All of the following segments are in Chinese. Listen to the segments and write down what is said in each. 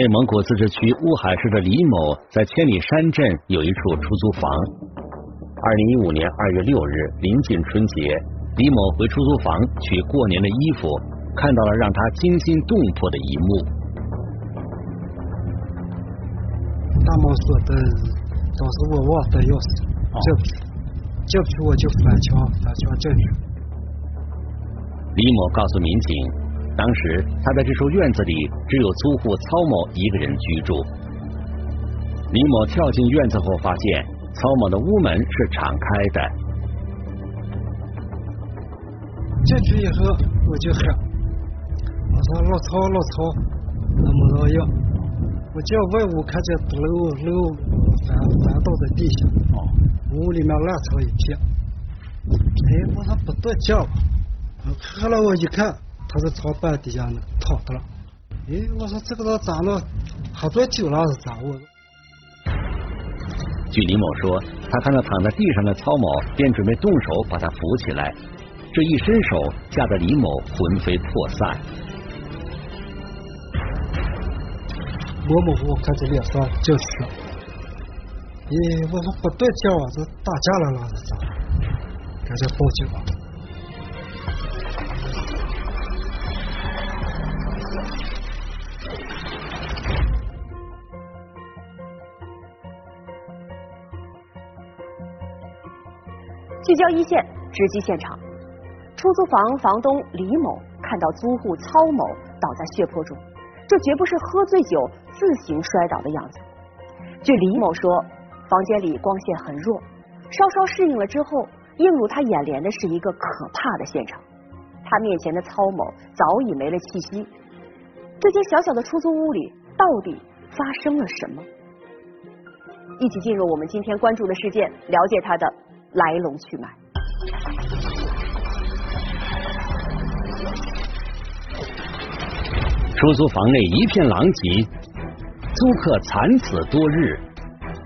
内蒙古自治区乌海市的李某在千里山镇有一处出租房。二零一五年二月六日，临近春节，李某回出租房取过年的衣服，看到了让他惊心动魄的一幕。大毛说的，当时我忘带钥匙，进不去，进不去我就翻墙，翻墙进去。李某告诉民警。当时他在这处院子里只有租户曹某一个人居住。李某跳进院子后，发现曹某的屋门是敞开的。进去以后我就喊：“我说老曹，老曹，那么老样？”我叫外屋看见楼楼翻翻倒在地下，屋里面乱成一片。哎，我说不对劲？后来我一看。他是朝板底下呢躺的了，哎，我说这个人咋了？喝多酒了是咋？我据李某说，他看到躺在地上的曹某，便准备动手把他扶起来，这一伸手，吓得李某魂飞魄散。模模糊糊看见脸上就是，咦，我说不对劲啊，这打架了那是咋？赶紧报警吧。聚焦一线，直击现场。出租房房东李某看到租户曹某倒在血泊中，这绝不是喝醉酒自行摔倒的样子。据李某说，房间里光线很弱，稍稍适应了之后，映入他眼帘的是一个可怕的现场。他面前的曹某早已没了气息。这间小小的出租屋里到底发生了什么？一起进入我们今天关注的事件，了解他的。来龙去脉。出租房内一片狼藉，租客惨死多日，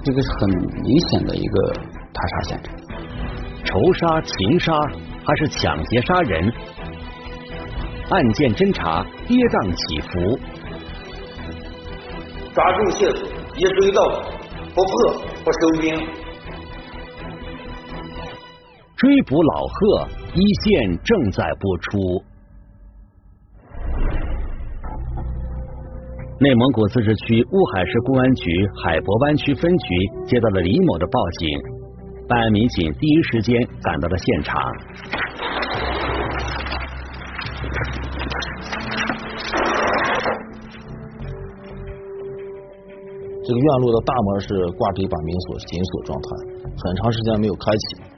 这个是很明显的一个他杀现场。仇杀、情杀还是抢劫杀人？案件侦查跌宕起伏，抓住线索，一追到底，不破不收兵。追捕老贺，一线正在播出。内蒙古自治区乌海市公安局海博湾区分局接到了李某的报警，办案民警第一时间赶到了现场。这个院落的大门是挂着一把明锁，紧锁状态，很长时间没有开启。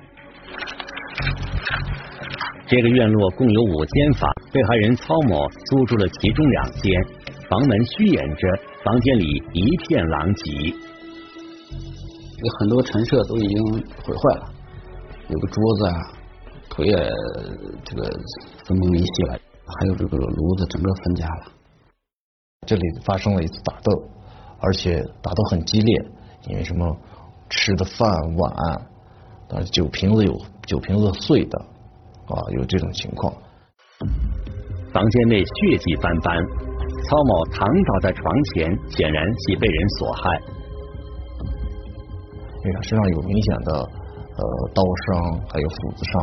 这个院落共有五间房，被害人曹某租住了其中两间，房门虚掩着，房间里一片狼藉，有很多陈设都已经毁坏了，有个桌子啊，腿也这个分崩离析了，还有这个炉子整个分家了。这里发生了一次打斗，而且打斗很激烈，因为什么吃的饭碗，啊酒瓶子有酒瓶子碎的。啊，有这种情况。房间内血迹斑斑，曹某躺倒在床前，显然系被人所害。因为他身上有明显的呃刀伤，还有斧子伤。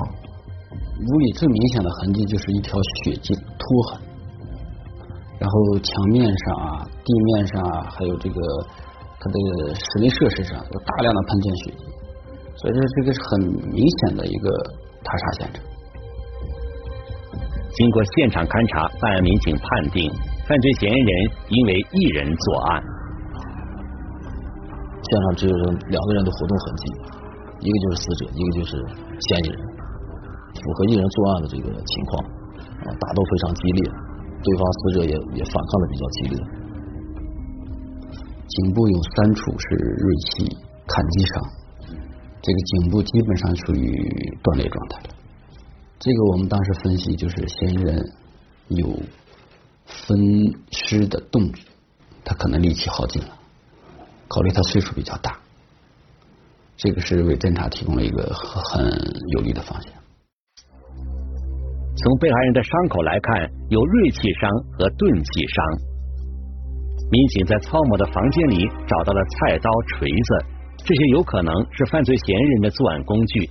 屋里最明显的痕迹就是一条血迹拖痕，然后墙面上啊、地面上啊，还有这个它的室内设施上有大量的喷溅血迹，所以说这个是很明显的一个他杀现场。经过现场勘查，办案民警判定犯罪嫌疑人因为一人作案。现场只有两个人的活动痕迹，一个就是死者，一个就是嫌疑人，符合一人作案的这个情况。啊，打斗非常激烈，对方死者也也反抗的比较激烈。颈部有三处是锐器砍击伤，这个颈部基本上处于断裂状态了。这个我们当时分析，就是嫌疑人有分尸的动机，他可能力气耗尽了。考虑他岁数比较大，这个是为侦查提供了一个很有利的方向。从被害人的伤口来看，有锐器伤和钝器伤。民警在曹某的房间里找到了菜刀、锤子，这些有可能是犯罪嫌疑人的作案工具。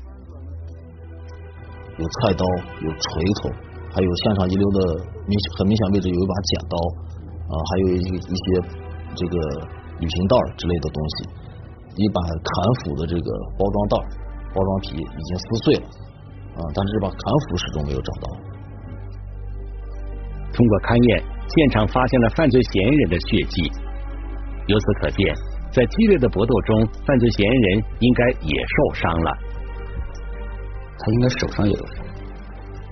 菜刀，有锤头，还有现场遗留的明很明显位置有一把剪刀啊，还有一一些这个旅行袋之类的东西，一把砍斧的这个包装袋、包装皮已经撕碎了啊，但是这把砍斧始终没有找到。通过勘验，现场发现了犯罪嫌疑人的血迹。由此可见，在激烈的搏斗中，犯罪嫌疑人应该也受伤了。他应该手上也有伤，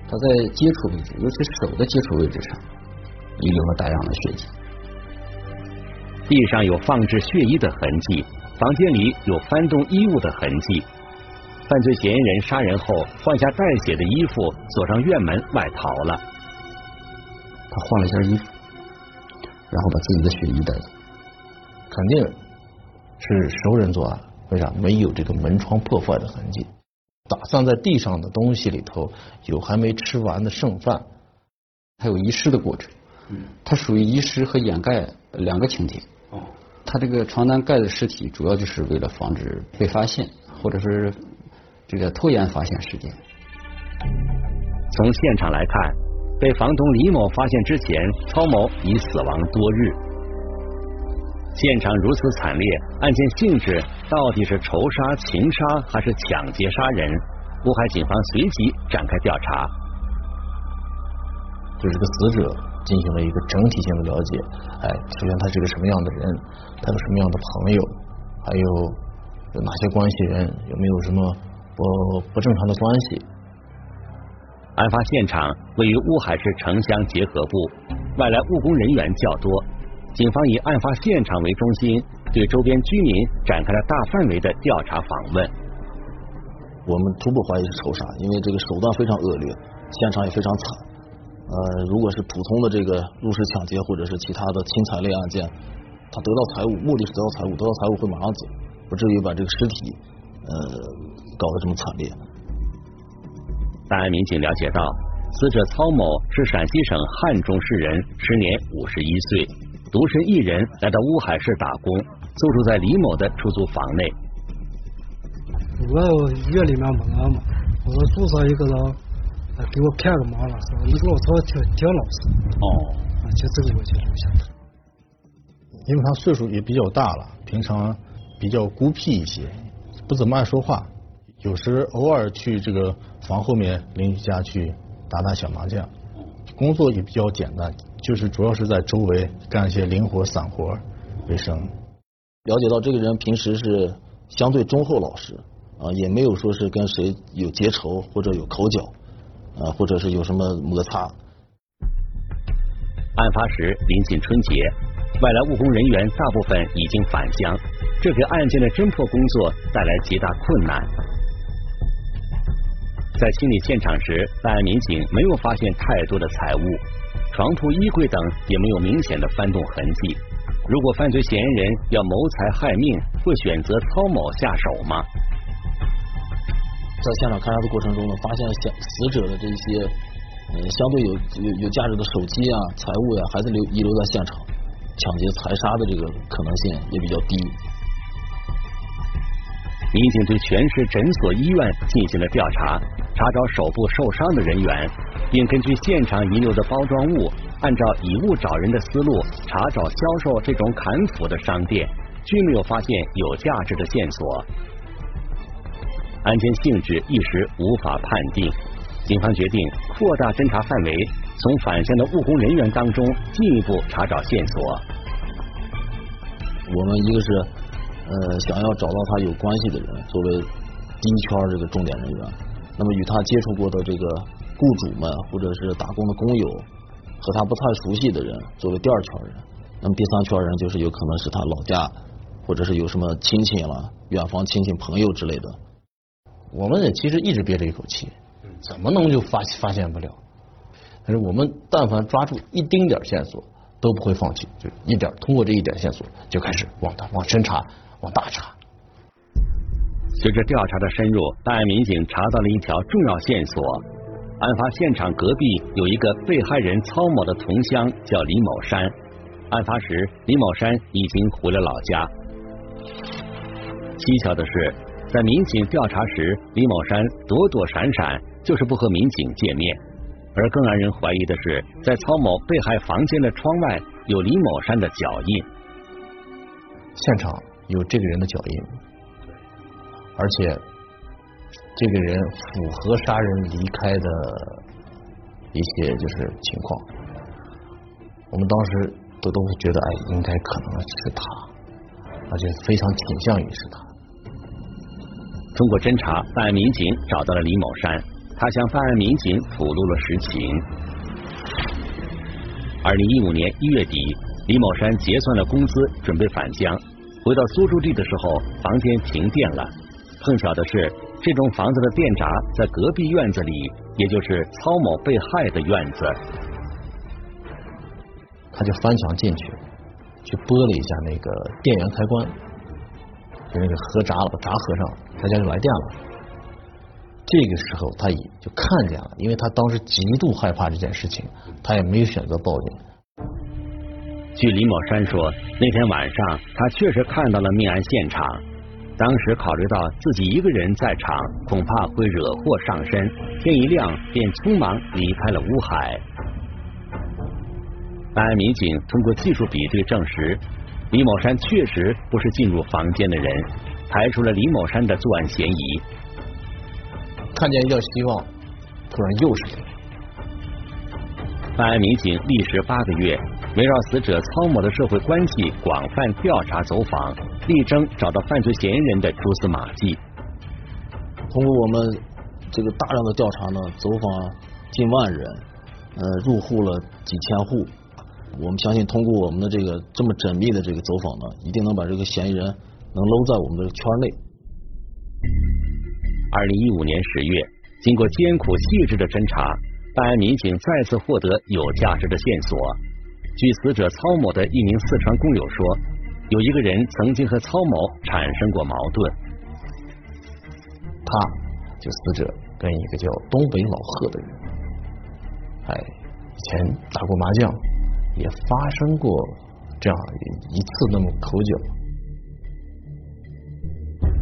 他在接触位置，尤其手的接触位置上遗留了大量的血迹。地上有放置血衣的痕迹，房间里有翻动衣物的痕迹。犯罪嫌疑人杀人后换下带血的衣服，锁上院门外逃了。他换了一件衣服，然后把自己的血衣带走，肯定是熟人作案。为啥？没有这个门窗破坏的痕迹。打散在地上的东西里头有还没吃完的剩饭，还有遗失的过程。嗯，它属于遗失和掩盖两个情节。哦，他这个床单盖的尸体主要就是为了防止被发现，或者是这个拖延发现时间。从现场来看，被房东李某发现之前，曹某已死亡多日。现场如此惨烈，案件性质到底是仇杀、情杀还是抢劫杀人？乌海警方随即展开调查，对这个死者进行了一个整体性的了解。哎，首先他是个什么样的人？他有什么样的朋友？还有有哪些关系人？有没有什么不不正常的关系？案发现场位于乌海市城乡结合部，外来务工人员较多。警方以案发现场为中心，对周边居民展开了大范围的调查访问。我们初步怀疑是仇杀，因为这个手段非常恶劣，现场也非常惨。呃，如果是普通的这个入室抢劫或者是其他的侵财类案件，他得到财物，目的是得到财物，得到财物会马上走，不至于把这个尸体呃搞得这么惨烈。办案民警了解到，死者曹某是陕西省汉中市人，时年五十一岁。独身一人来到乌海市打工，租住在李某的出租房内。我院里面没人嘛，我说住上一个人，给我看个门了，说你老曹挺挺老实。哦，就这个我就留下了。因为他岁数也比较大了，平常比较孤僻一些，不怎么爱说话，有时偶尔去这个房后面邻居家去打打小麻将，工作也比较简单。就是主要是在周围干一些零活散活为生。了解到这个人平时是相对忠厚老实啊，也没有说是跟谁有结仇或者有口角啊，或者是有什么摩擦。案发时临近春节，外来务工人员大部分已经返乡，这给案件的侦破工作带来极大困难。在清理现场时，办案民警没有发现太多的财物。床铺、衣柜等也没有明显的翻动痕迹。如果犯罪嫌疑人要谋财害命，会选择曹某下手吗？在现场勘查的过程中呢，发现死死者的这些呃相对有有有价值的手机啊、财物呀，还是留遗留在现场，抢劫、财杀的这个可能性也比较低。民警对全市诊所、医院进行了调查，查找手部受伤的人员，并根据现场遗留的包装物，按照以物找人的思路，查找销售这种砍斧的商店，均没有发现有价值的线索。案件性质一时无法判定，警方决定扩大侦查范围，从返乡的务工人员当中进一步查找线索。我们一个是。呃，想要找到他有关系的人，作为第一圈这个重点人员，那么与他接触过的这个雇主们，或者是打工的工友，和他不太熟悉的人，作为第二圈人，那么第三圈人就是有可能是他老家，或者是有什么亲戚了，远房亲戚朋友之类的。我们也其实一直憋着一口气，怎么能就发发现不了？但是我们但凡抓住一丁点线索，都不会放弃，就一点通过这一点线索就开始往大往深查。往大查。随着调查的深入，办案民警查到了一条重要线索：案发现场隔壁有一个被害人曹某的同乡，叫李某山。案发时李某山已经回了老家。蹊跷的是，在民警调查时，李某山躲躲闪闪，就是不和民警见面。而更让人怀疑的是，在曹某被害房间的窗外有李某山的脚印，现场有这个人的脚印，而且这个人符合杀人离开的一些就是情况。我们当时都都会觉得，哎，应该可能是他，而且非常倾向于是他。通过侦查，办案民警找到了李某山，他向办案民警吐露了实情。二零一五年一月底，李某山结算了工资，准备返乡。回到租住地的时候，房间停电了。碰巧的是，这栋房子的电闸在隔壁院子里，也就是曹某被害的院子。他就翻墙进去，去拨了一下那个电源开关，就那个盒闸了，把闸合上，他家就来电了。这个时候他已就看见了，因为他当时极度害怕这件事情，他也没有选择报警。据李某山说，那天晚上他确实看到了命案现场，当时考虑到自己一个人在场，恐怕会惹祸上身，天一亮便匆忙离开了乌海。办案民警通过技术比对证实，李某山确实不是进入房间的人，排除了李某山的作案嫌疑。看见一点希望，突然又是办案民警历时八个月，围绕死者曹某的社会关系广泛调查走访，力争找到犯罪嫌疑人的蛛丝马迹。通过我们这个大量的调查呢，走访近万人，呃，入户了几千户。我们相信，通过我们的这个这么缜密的这个走访呢，一定能把这个嫌疑人能搂在我们的圈内。二零一五年十月，经过艰苦细致的侦查，办案民警再次获得有价值的线索。据死者曹某的一名四川工友说，有一个人曾经和曹某产生过矛盾。他就死者跟一个叫东北老贺的人，哎，以前打过麻将。也发生过这样一次那么口角。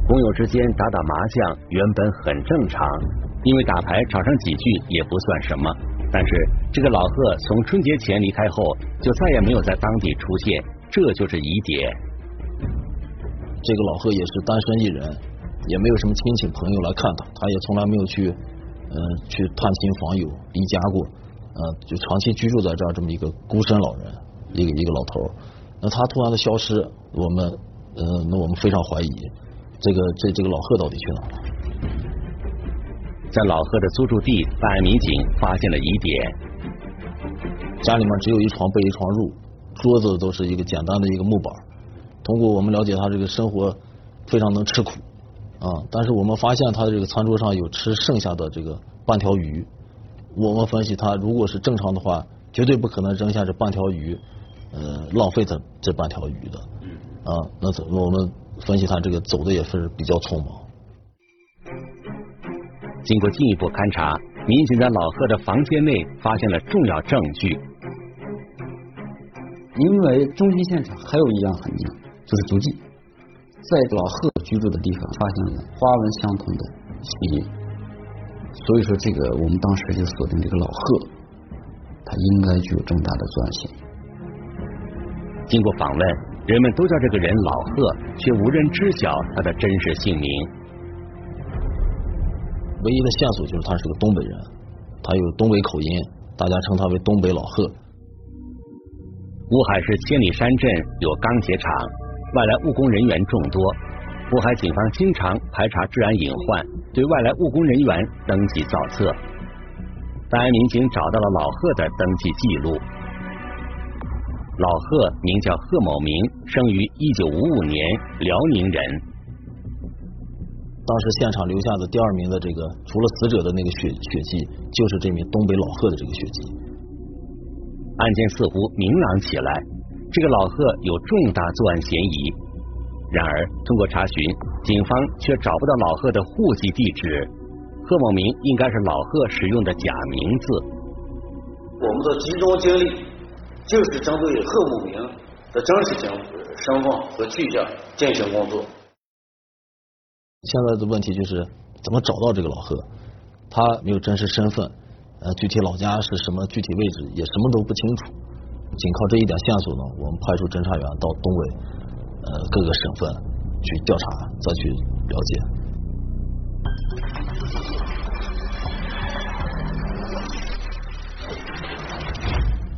工友之间打打麻将原本很正常，因为打牌吵上几句也不算什么。但是这个老贺从春节前离开后，就再也没有在当地出现，这就是疑点。这个老贺也是单身一人，也没有什么亲戚朋友来看他，他也从来没有去嗯去探亲访友、离家过。呃，就长期居住在这儿这么一个孤身老人，一个一个老头，那他突然的消失，我们呃，那我们非常怀疑，这个这这个老贺到底去哪了？在老贺的租住地，办案民警发现了疑点，家里面只有一床被一床褥，桌子都是一个简单的一个木板。通过我们了解，他这个生活非常能吃苦啊，但是我们发现他的这个餐桌上有吃剩下的这个半条鱼。我们分析，他如果是正常的话，绝对不可能扔下这半条鱼，呃，浪费这这半条鱼的。啊，那走，我们分析他这个走的也是比较匆忙。经过进一步勘查，民警在老贺的房间内发现了重要证据。因为中心现场还有一样痕迹，就是足迹，在老贺居住的地方发现了花纹相同的鞋印。所以说，这个我们当时就锁定这个老贺，他应该具有重大的作案嫌疑。经过访问，人们都叫这个人老贺，却无人知晓他的真实姓名。唯一的线索就是他是个东北人，他有东北口音，大家称他为东北老贺。乌海市千里山镇有钢铁厂，外来务工人员众多。乌海警方经常排查治安隐患，对外来务工人员登记造册。办案民警找到了老贺的登记记录。老贺名叫贺某明，生于一九五五年，辽宁人。当时现场留下的第二名的这个，除了死者的那个血血迹，就是这名东北老贺的这个血迹。案件似乎明朗起来，这个老贺有重大作案嫌疑。然而，通过查询，警方却找不到老贺的户籍地址。贺某明应该是老贺使用的假名字。我们的集中精力就是针对贺某明的真实身身份和去向进行工作。现在的问题就是怎么找到这个老贺？他没有真实身份，呃，具体老家是什么，具体位置也什么都不清楚。仅靠这一点线索呢，我们派出侦查员到东北呃各个省份去调查，再去了解。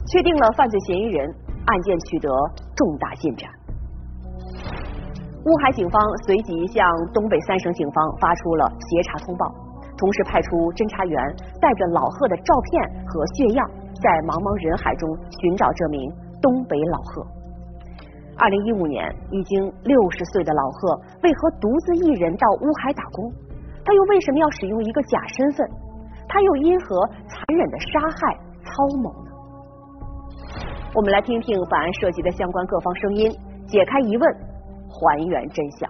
确定了犯罪嫌疑人，案件取得重大进展。乌海警方随即向东北三省警方发出了协查通报，同时派出侦查员带着老贺的照片和血样，在茫茫人海中寻找这名东北老贺。二零一五年，已经六十岁的老贺为何独自一人到乌海打工？他又为什么要使用一个假身份？他又因何残忍的杀害操某呢？我们来听听本案涉及的相关各方声音，解开疑问。还原真相。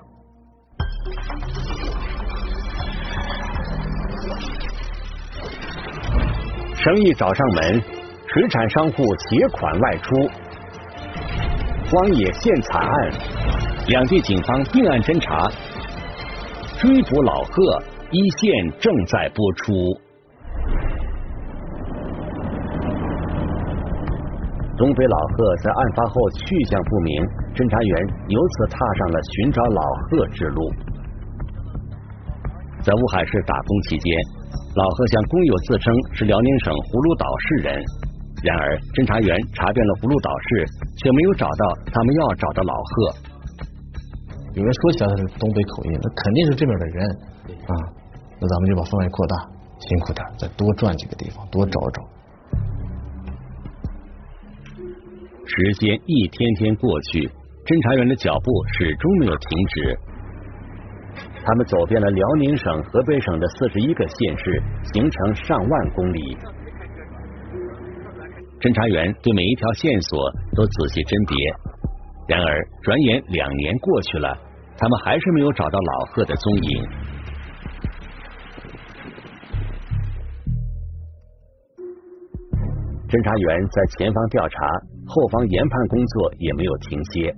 生意找上门，水产商户携款外出，荒野现惨案，两地警方并案侦查，追捕老贺，一线正在播出。东北老贺在案发后去向不明，侦查员由此踏上了寻找老贺之路。在乌海市打工期间，老贺向工友自称是辽宁省葫芦岛市人。然而，侦查员查遍了葫芦岛市，却没有找到他们要找的老贺。有人说起来他是东北口音，那肯定是这边的人啊。那咱们就把范围扩大，辛苦点，再多转几个地方，多找找。时间一天天过去，侦查员的脚步始终没有停止。他们走遍了辽宁省、河北省的四十一个县市，行程上万公里。侦查员对每一条线索都仔细甄别。然而，转眼两年过去了，他们还是没有找到老贺的踪影。侦查员在前方调查。后方研判工作也没有停歇。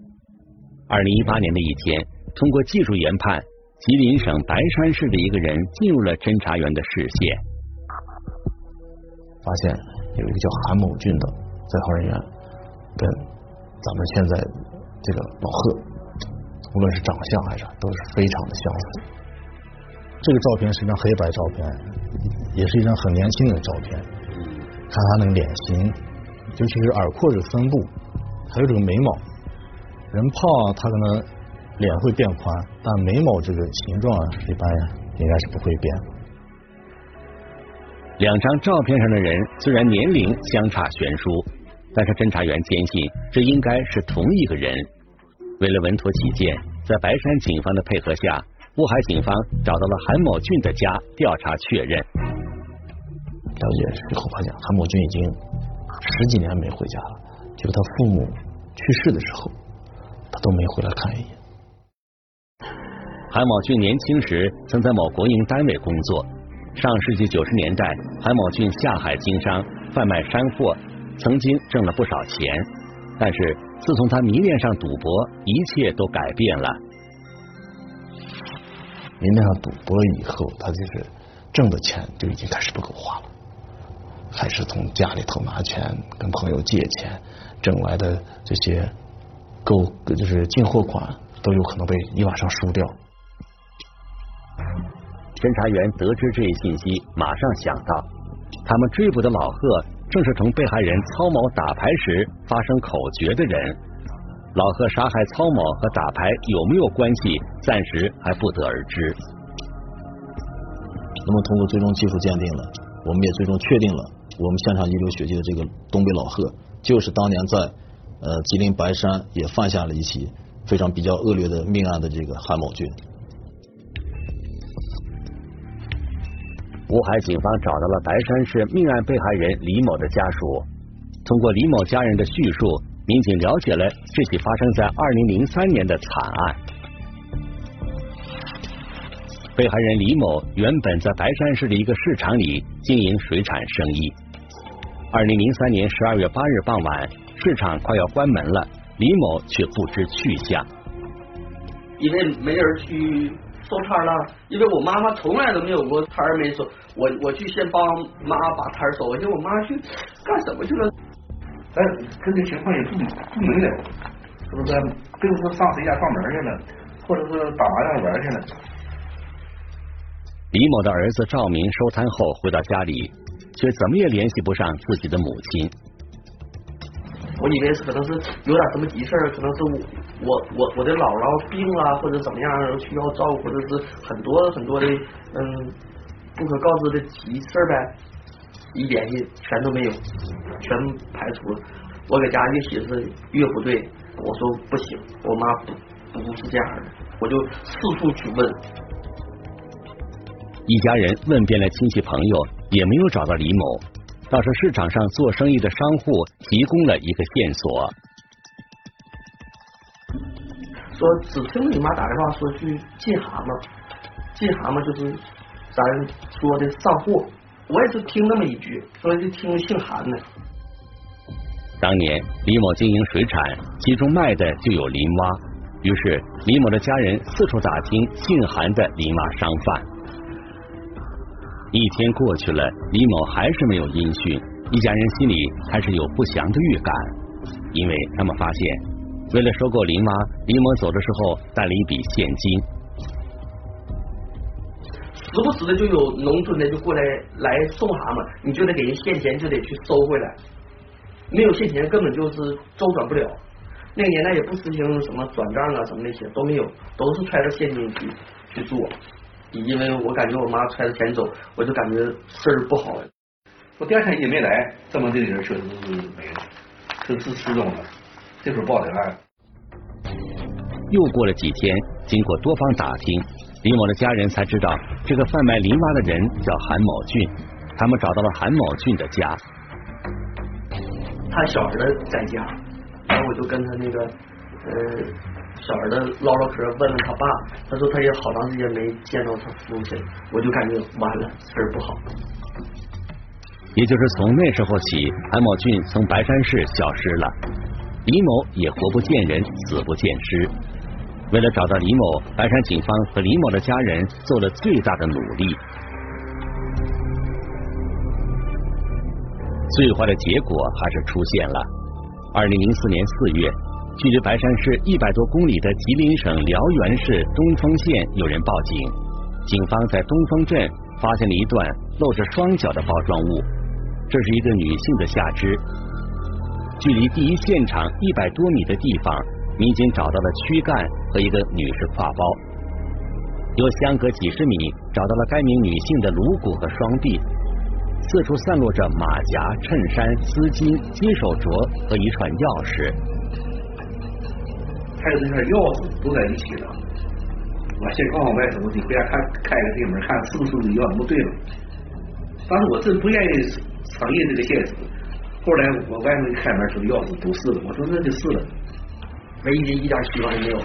二零一八年的一天，通过技术研判，吉林省白山市的一个人进入了侦查员的视线。发现有一个叫韩某俊的在逃人员，跟咱们现在这个老贺，无论是长相还是都是非常的相似。这个照片是一张黑白照片，也是一张很年轻的照片。看他那个脸型。尤其是耳廓这个分布，还有这个眉毛，人胖他可能脸会变宽，但眉毛这个形状一般应该是不会变。两张照片上的人虽然年龄相差悬殊，但是侦查员坚信这应该是同一个人。为了稳妥起见，在白山警方的配合下，乌海警方找到了韩某俊的家调查确认。了解之后发现，韩某俊已经。十几年没回家了，就他父母去世的时候，他都没回来看一眼。韩某俊年轻时曾在某国营单位工作，上世纪九十年代，韩某俊下海经商，贩卖山货，曾经挣了不少钱。但是自从他迷恋上赌博，一切都改变了。迷恋上赌博以后，他就是挣的钱就已经开始不够花了。还是从家里头拿钱，跟朋友借钱挣来的这些购就是进货款，都有可能被一晚上输掉。侦查员得知这一信息，马上想到，他们追捕的老贺正是同被害人曹某打牌时发生口角的人。老贺杀害曹某和打牌有没有关系，暂时还不得而知。那么，通过最终技术鉴定呢，我们也最终确定了。我们现场遗留血迹的这个东北老贺，就是当年在呃吉林白山也犯下了一起非常比较恶劣的命案的这个韩某俊。乌海警方找到了白山市命案被害人李某的家属，通过李某家人的叙述，民警了解了这起发生在二零零三年的惨案。被害人李某原本在白山市的一个市场里经营水产生意。二零零三年十二月八日傍晚，市市场快要关门了，李某却不知去向。因为没人去收摊了，因为我妈妈从来都没有过摊儿没收，我我去先帮妈把摊儿收，而且我妈去干什么去了？哎，这个情况也不不明了，是不是？并不是上谁家串门去了，或者是打麻将玩去了。李某的儿子赵明收摊后回到家里，却怎么也联系不上自己的母亲。我以为可能是有点什么急事儿，可能是我我我我的姥姥病了，或者怎么样需要照顾，或者是很多很多的嗯不可告知的急事儿呗。一联系全都没有，全排除了。我搁家越寻思越不对，我说不行，我妈不不是这样的，我就四处去问。一家人问遍了亲戚朋友，也没有找到李某。倒是市场上做生意的商户提供了一个线索，说只听你妈打电话说去进蛤蟆，进蛤蟆就是咱说的上货。我也是听那么一句，说就听姓韩的。当年李某经营水产，其中卖的就有林蛙，于是李某的家人四处打听姓韩的林蛙商贩。一天过去了，李某还是没有音讯，一家人心里开始有不祥的预感，因为他们发现，为了收购林蛙，李某走的时候带了一笔现金，时不时的就有农村的就过来来送蛤蟆，你就得给人现钱，就得去收回来，没有现钱根本就是周转不了。那个年代也不实行什么转账啊什么那些都没有，都是揣着现金去去做。因为我感觉我妈揣着钱走，我就感觉事儿不好。我第二天也没来，证明这个人确实是没了，是是失踪了。这会儿报的案。又过了几天，经过多方打听，李某的家人才知道这个贩卖林蛙的人叫韩某俊。他们找到了韩某俊的家，他小儿子在家，然后我就跟他那个呃。小儿子唠唠嗑，问问他爸，他说他也好长时间没见到他父亲，我就感觉完了，事儿不好。也就是从那时候起，韩某俊从白山市消失了，李某也活不见人，死不见尸。为了找到李某，白山警方和李某的家人做了最大的努力。最坏的结果还是出现了。二零零四年四月。距离白山市一百多公里的吉林省辽源市东丰县有人报警，警方在东丰镇发现了一段露着双脚的包装物，这是一个女性的下肢。距离第一现场一百多米的地方，民警找到了躯干和一个女士挎包，又相隔几十米找到了该名女性的颅骨和双臂，四处散落着马甲、衬衫、丝巾、金手镯和一串钥匙。还有那些钥匙都在一起了，我先告诉外甥，你回家看开个这门，看是不是钥匙都对了。当时我真不愿意承认这个现实，后来我外甥一开门说钥匙不是了，我说那就是了，唯一的一点希望也没有，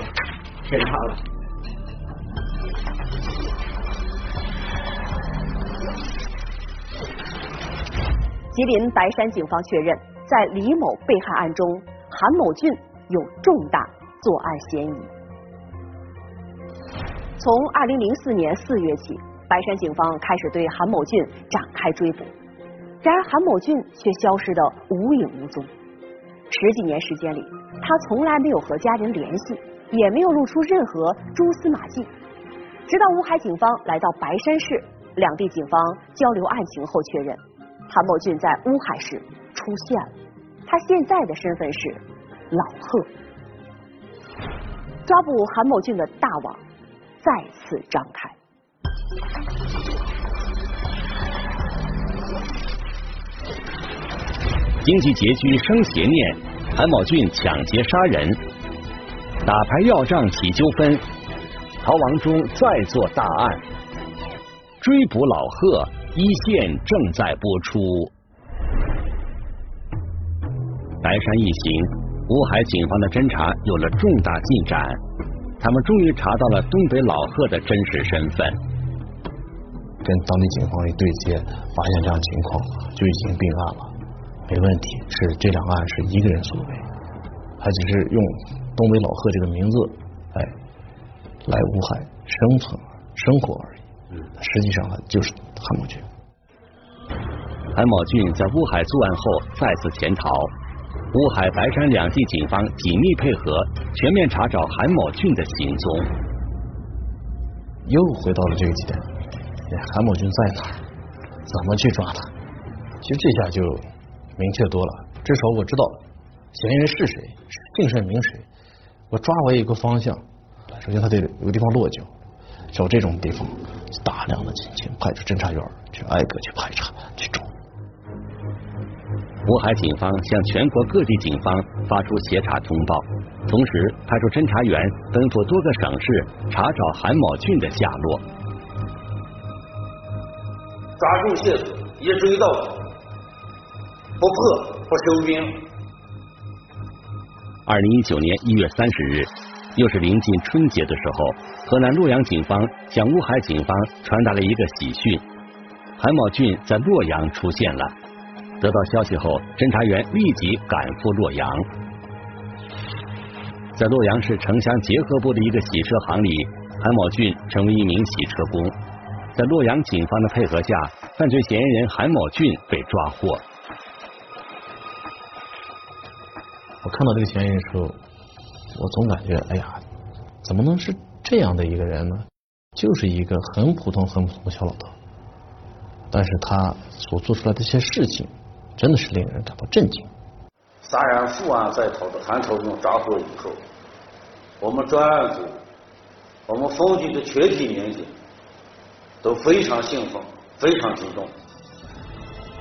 天塌了。吉林白山警方确认，在李某被害案中，韩某俊有重大。作案嫌疑。从二零零四年四月起，白山警方开始对韩某俊展开追捕，然而韩某俊却消失的无影无踪。十几年时间里，他从来没有和家人联系，也没有露出任何蛛丝马迹。直到乌海警方来到白山市，两地警方交流案情后确认，韩某俊在乌海市出现了。他现在的身份是老贺。抓捕韩某俊的大网再次张开。经济拮据生邪念，韩某俊抢劫杀人，打牌要账起纠纷，逃亡中再做大案，追捕老贺，一线正在播出。白山一行。乌海警方的侦查有了重大进展，他们终于查到了东北老贺的真实身份。跟当地警方一对接，发现这样情况就已经并案了。没问题，是这两个案是一个人所为，他只是用东北老贺这个名字，哎，来乌海生存生活而已。实际上，他就是韩某俊。韩某俊在乌海作案后再次潜逃，乌海、白山两地警方紧密配合，全面查找韩某俊的行踪。又回到了这个节点，韩某俊在哪？怎么去抓他？其实这下就明确多了，至少我知道嫌疑人是谁，姓甚名谁。我抓我有一个方向，首先他得有个地方落脚，找这种地方，大量的进行派出侦查员去挨个去排查去找。乌海警方向全国各地警方发出协查通报，同时派出侦查员奔赴多个省市查找韩某俊的下落。抓住线索，一追到底，不破不收兵。二零一九年一月三十日，又是临近春节的时候，河南洛阳警方向乌海警方传达了一个喜讯：韩某俊在洛阳出现了。得到消息后，侦查员立即赶赴洛阳。在洛阳市城乡结合部的一个洗车行里，韩某俊成为一名洗车工。在洛阳警方的配合下，犯罪嫌疑人韩某俊被抓获。我看到这个嫌疑人的时候，我总感觉，哎呀，怎么能是这样的一个人呢？就是一个很普通、很普通的小老头，但是他所做出来的一些事情，真的是令人感到震惊。杀人负案在逃的韩朝忠抓获以后，我们专案组，我们分局的全体民警。都非常兴奋，非常激动。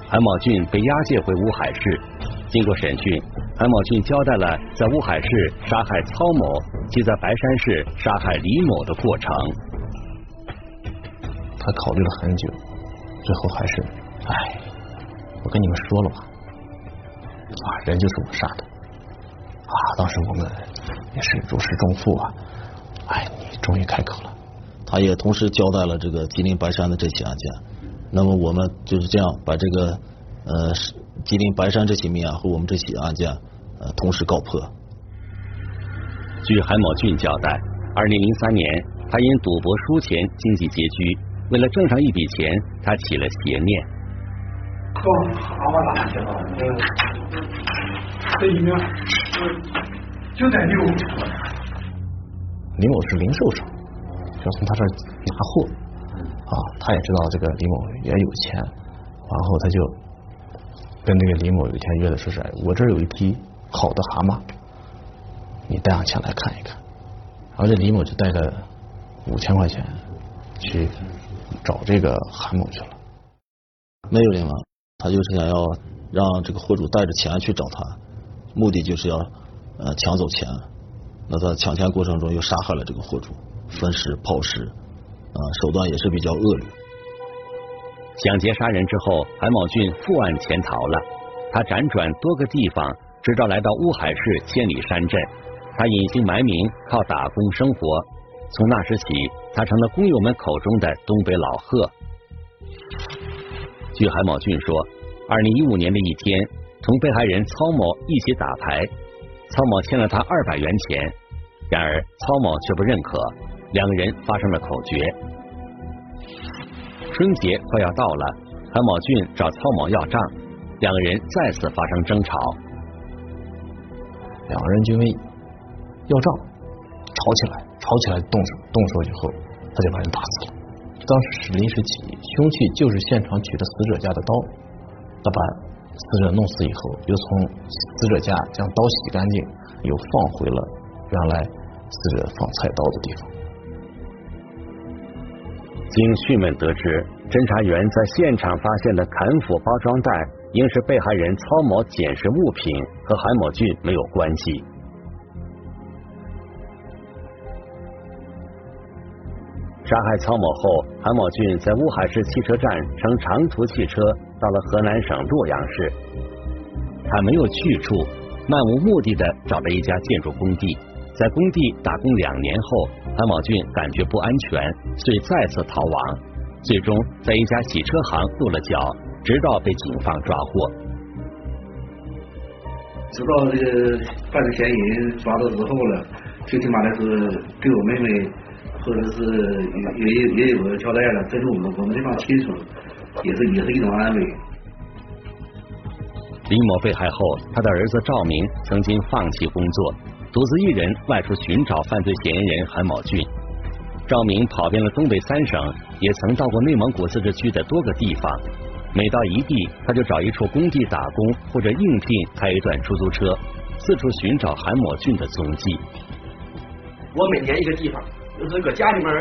韩某俊被押解回乌海市，经过审讯，韩某俊交代了在乌海市杀害曹某及在白山市杀害李某的过程。他考虑了很久，最后还是，哎，我跟你们说了吧，啊，人就是我杀的，啊，当时我们也是如释重负啊，哎，你终于开口了。他也同时交代了这个吉林白山的这起案件，那么我们就是这样把这个呃吉林白山这起命案和我们这起案件呃同时告破。据韩某俊交代，二零零三年他因赌博输钱经济拮据，为了挣上一笔钱，他起了邪念。哦，蛤蟆拉去了，这一秒就就在六。李某是零售商。要从他这儿拿货啊，他也知道这个李某也有钱，然后他就跟那个李某有一天约的说是，我这儿有一批好的蛤蟆，你带上钱来看一看。然后这李某就带着五千块钱去找这个韩某去了。没有领了，他就是想要让这个货主带着钱去找他，目的就是要呃抢走钱。那在抢钱过程中又杀害了这个货主。分尸抛尸啊，手段也是比较恶劣。抢劫杀人之后，韩某俊负案潜逃了。他辗转多个地方，直到来到乌海市千里山镇。他隐姓埋名，靠打工生活。从那时起，他成了工友们口中的东北老贺。据韩某俊说，二零一五年的一天，同被害人曹某一起打牌，曹某欠了他二百元钱，然而曹某却不认可。两个人发生了口角。春节快要到了，韩某俊找曹某要账，两个人再次发生争吵。两个人就因为要账吵起来，吵起来动手，动手以后他就把人打死了。当时是临时起意，凶器就是现场取的死者家的刀。他把死者弄死以后，又从死者家将刀洗干净，又放回了原来死者放菜刀的地方。经讯问得知，侦查员在现场发现的砍斧包装袋，应是被害人曹某捡拾物品，和韩某俊没有关系。杀害曹某后，韩某俊在乌海市汽车站乘长途汽车到了河南省洛阳市，他没有去处，漫无目的的找了一家建筑工地。在工地打工两年后，韩某俊感觉不安全，遂再次逃亡，最终在一家洗车行落了脚，直到被警方抓获。知道这个犯罪嫌疑人抓到之后了，最起码的是对我妹妹，或者是也也也有个交代了，这是我们我们这帮亲属，也是也是一种安慰。李某被害后，他的儿子赵明曾经放弃工作，独自一人外出寻找犯罪嫌疑人韩某俊。赵明跑遍了东北三省，也曾到过内蒙古自治区的多个地方。每到一地，他就找一处工地打工，或者应聘开一段出租车，四处寻找韩某俊的踪迹。我每年一个地方，就是搁家里面，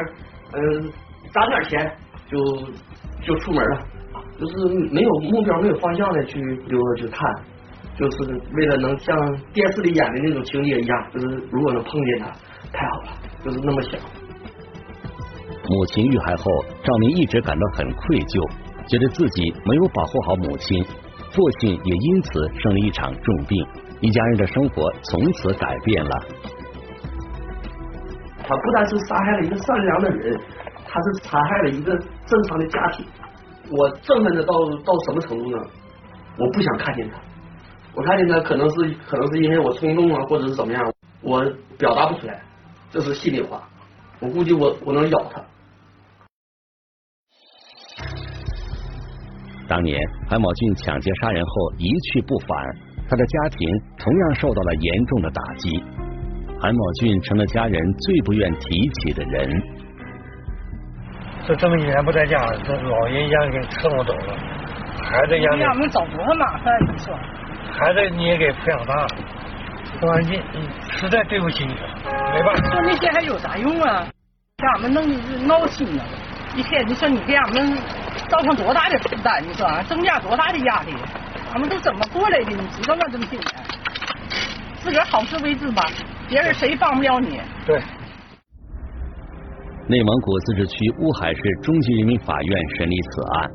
嗯，攒点钱就就出门了，就是没有目标、没有方向的去溜达去看，就是为了能像电视里演的那种情节一样，就是如果能碰见他，太好了，就是那么想。母亲遇害后，赵明一直感到很愧疚，觉得自己没有保护好母亲，父亲也因此生了一场重病，一家人的生活从此改变了。他不但是杀害了一个善良的人，他是残害了一个正常的家庭。我憎恨的到到什么程度呢？我不想看见他，我看见他可能是可能是因为我冲动啊，或者是怎么样，我表达不出来，这是心里话。我估计我我能咬他。当年韩某俊抢劫杀人后一去不返，他的家庭同样受到了严重的打击。韩某俊成了家人最不愿提起的人。这这么几年不在家，这老人养给伺候走了，孩子养给。我们找多少麻烦，你说？孩子你也给培养大了，不安静，实在对不起你，没办法。说那些还有啥用啊？给俺们弄的闹心了，一天你说你给俺们造成多大的负担？你说增加多大的压力？俺们都怎么过来的？你知道吗？这么些年，自个儿好自为之吧，别人谁帮不了你。对。内蒙古自治区乌海市中级人民法院审理此案。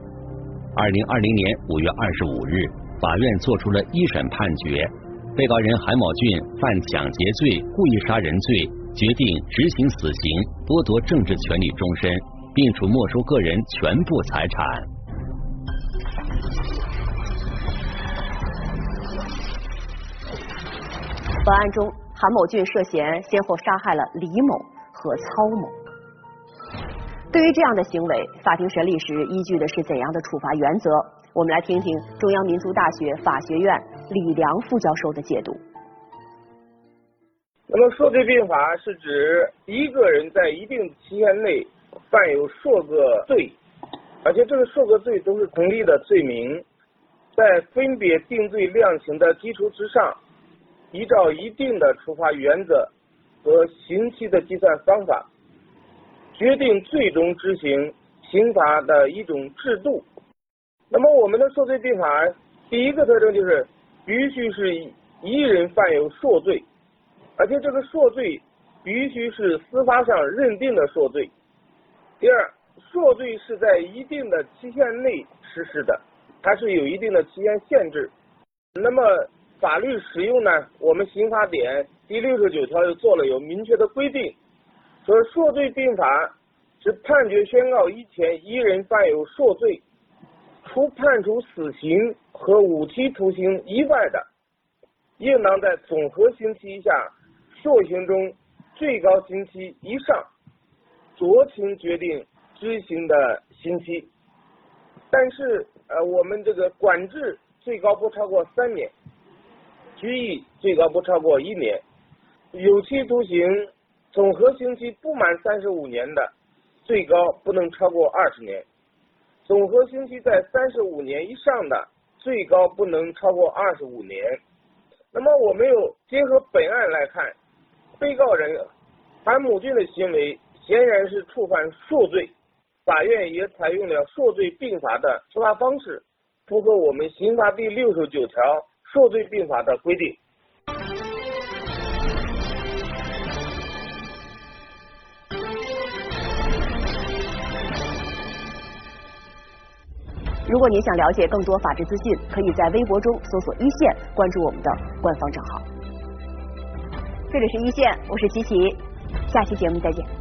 二零二零年五月二十五日，法院作出了一审判决，被告人韩某俊犯抢劫罪、故意杀人罪。决定执行死刑，剥夺政治权利终身，并处没收个人全部财产。本案中，韩某俊涉嫌先后杀害了李某和曹某。对于这样的行为，法庭审理时依据的是怎样的处罚原则？我们来听听中央民族大学法学院李良副教授的解读。那么，数罪并罚是指一个人在一定期限内犯有数个罪，而且这个数个罪都是同立的罪名，在分别定罪量刑的基础之上，依照一定的处罚原则和刑期的计算方法，决定最终执行刑罚的一种制度。那么，我们的数罪并罚第一个特征就是必须是一人犯有数罪。而且这个数罪必须是司法上认定的数罪。第二，数罪是在一定的期限内实施的，它是有一定的期限限制。那么法律使用呢？我们刑法典第六十九条又做了有明确的规定，说数罪并罚是判决宣告以前一人犯有数罪，除判处死刑和无期徒刑以外的，应当在总和刑期以下。数刑中最高刑期以上，酌情决定执行的刑期。但是呃，我们这个管制最高不超过三年，拘役最高不超过一年，有期徒刑总和刑期不满三十五年的，最高不能超过二十年；总和刑期在三十五年以上的，最高不能超过二十五年。那么，我们又结合本案来看。被告人韩某俊的行为显然是触犯数罪，法院也采用了数罪并罚的处罚方式，符合我们刑法第六十九条数罪并罚的规定。如果您想了解更多法治资讯，可以在微博中搜索“一线”，关注我们的官方账号。这里是一线，我是琪琪，下期节目再见。